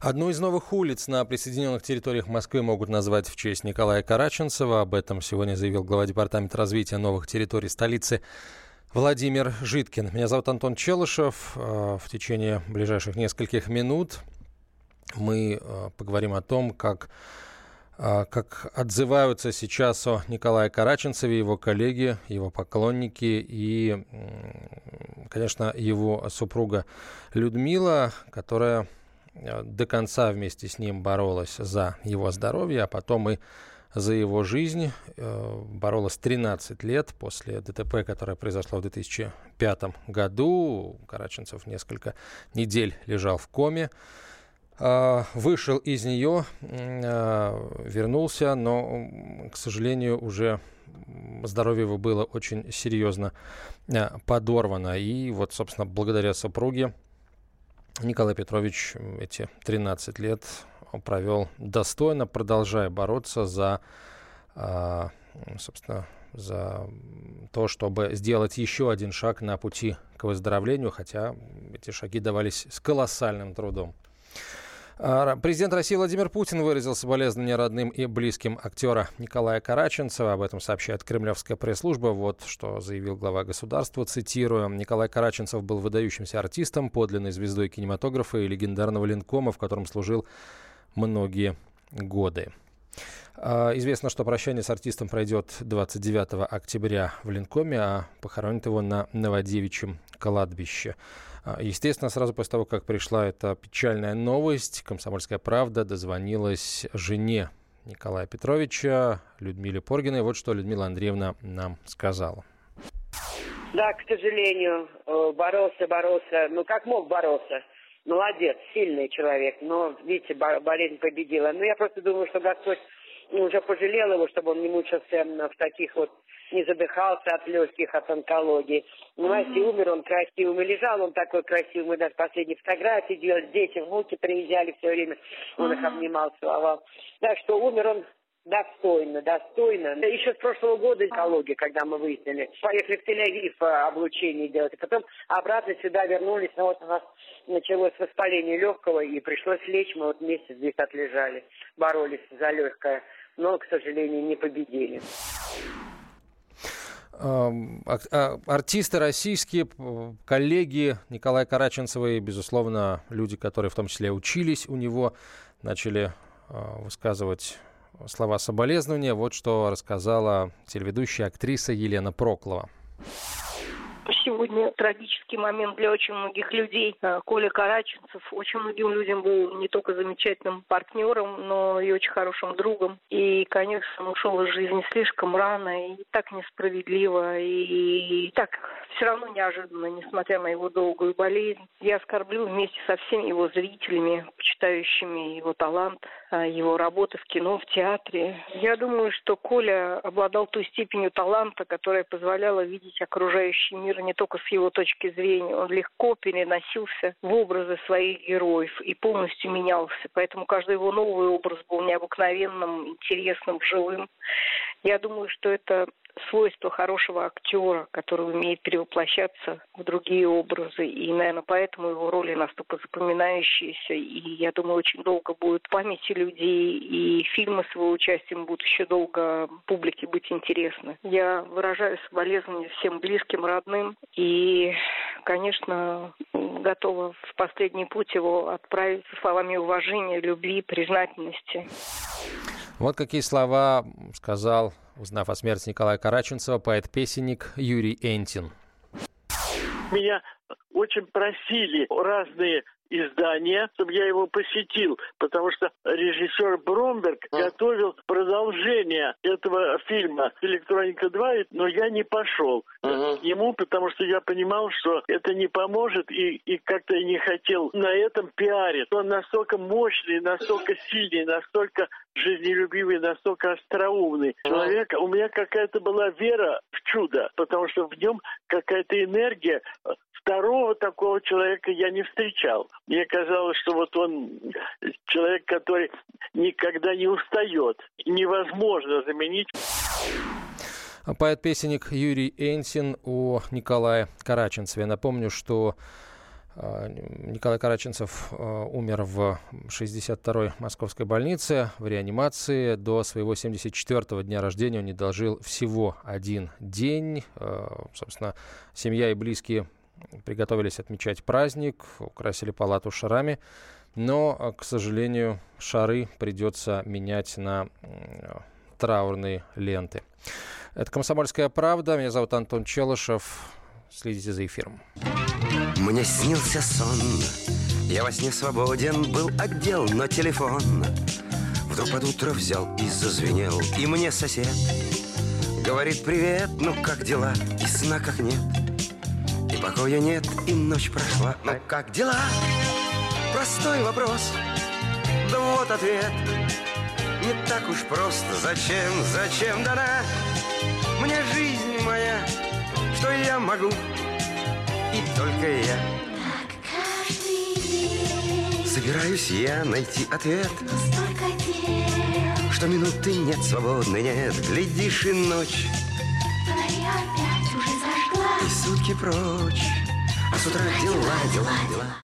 Одну из новых улиц на присоединенных территориях Москвы могут назвать в честь Николая Караченцева. Об этом сегодня заявил глава Департамента развития новых территорий столицы Владимир Житкин. Меня зовут Антон Челышев. Э, в течение ближайших нескольких минут мы э, поговорим о том, как э, как отзываются сейчас о Николае Караченцеве, его коллеги, его поклонники и, конечно, его супруга Людмила, которая до конца вместе с ним боролась за его здоровье, а потом и за его жизнь. Э, боролась 13 лет после ДТП, которое произошло в 2005 году. Караченцев несколько недель лежал в коме. Э, вышел из нее, вернулся, но, к сожалению, уже здоровье его было очень серьезно подорвано. И вот, собственно, благодаря супруге Николай Петрович эти 13 лет провел достойно, продолжая бороться за, а, собственно, за то, чтобы сделать еще один шаг на пути к выздоровлению, хотя эти шаги давались с колоссальным трудом. Президент России Владимир Путин выразил соболезнования родным и близким актера Николая Караченцева. Об этом сообщает кремлевская пресс-служба. Вот что заявил глава государства, цитирую. Николай Караченцев был выдающимся артистом, подлинной звездой кинематографа и легендарного линкома, в котором служил многие годы. А, известно, что прощание с артистом пройдет 29 октября в Линкоме, а похоронят его на Новодевичьем кладбище. А, естественно, сразу после того, как пришла эта печальная новость, «Комсомольская правда» дозвонилась жене Николая Петровича, Людмиле Поргиной. Вот что Людмила Андреевна нам сказала. Да, к сожалению, э, боролся, боролся. Ну, как мог бороться? Молодец, сильный человек. Но, видите, болезнь победила. Ну, я просто думаю, что Господь уже пожалел его, чтобы он не мучился в таких вот не задыхался от легких, от онкологии. Понимаете, mm-hmm. умер он красивым, и лежал он такой красивый. Мы даже последние фотографии делали, дети, внуки приезжали все время, он mm-hmm. их обнимал, целовал. Так что умер он Достойно, достойно. Еще с прошлого года экология, когда мы выяснили. Поехали в Тель-Авив а, облучение делать. И потом обратно сюда вернулись. Но вот у нас началось воспаление легкого, и пришлось лечь. Мы вот месяц здесь отлежали. Боролись за легкое. Но, к сожалению, не победили. А, артисты российские, коллеги Николая Караченцева и, безусловно, люди, которые в том числе учились у него, начали а, высказывать слова соболезнования. Вот что рассказала телеведущая актриса Елена Проклова сегодня трагический момент для очень многих людей. Э, Коля Караченцев очень многим людям был не только замечательным партнером, но и очень хорошим другом. И, конечно, он ушел из жизни слишком рано и так несправедливо, и, так все равно неожиданно, несмотря на его долгую болезнь. Я оскорблю вместе со всеми его зрителями, почитающими его талант, э, его работы в кино, в театре. Я думаю, что Коля обладал той степенью таланта, которая позволяла видеть окружающий мир не только с его точки зрения. Он легко переносился в образы своих героев и полностью менялся. Поэтому каждый его новый образ был необыкновенным, интересным, живым. Я думаю, что это свойство хорошего актера, который умеет перевоплощаться в другие образы. И, наверное, поэтому его роли настолько запоминающиеся. И, я думаю, очень долго будут в памяти людей. И фильмы с его участием будут еще долго публике быть интересны. Я выражаю соболезнования всем близким, родным. И, конечно, готова в последний путь его отправить со словами уважения, любви, признательности. Вот какие слова сказал, узнав о смерти Николая Караченцева, поэт-песенник Юрий Энтин. Меня очень просили разные издания, чтобы я его посетил, потому что режиссер Бромберг а? готовил продолжение этого фильма «Электроника 2», но я не пошел ага. к нему, потому что я понимал, что это не поможет, и, и как-то не хотел на этом пиарить. Он настолько мощный, настолько сильный, настолько жизнелюбивый, настолько остроумный человек. У меня какая-то была вера в чудо, потому что в нем какая-то энергия второго такого человека я не встречал. Мне казалось, что вот он человек, который никогда не устает. Невозможно заменить. Поэт-песенник Юрий Энсин о Николае Караченцеве. Напомню, что А, Николай Караченцев а, умер в 62-й московской больнице в реанимации. До своего 74-го дня рождения он не дожил всего один день. А, собственно, семья и близкие приготовились отмечать праздник, украсили палату шарами. Но, к сожалению, шары придется менять на траурные ленты. Это «Комсомольская правда». Меня зовут Антон Челышев. Следите за эфиром. Мне снился сон, я во сне свободен был отдел, но телефон Вдруг под утро взял и зазвенел, и мне сосед Говорит привет, ну как дела, и сна как нет И покоя нет, и ночь прошла, ну как дела? Простой вопрос, да вот ответ. Не так уж просто, зачем, зачем дана? Мне жизнь моя, что я могу? И только я. Собираюсь я найти ответ, что минуты нет свободной, нет, глядишь и ночь. Прочь, а с утра дела, дела, дела.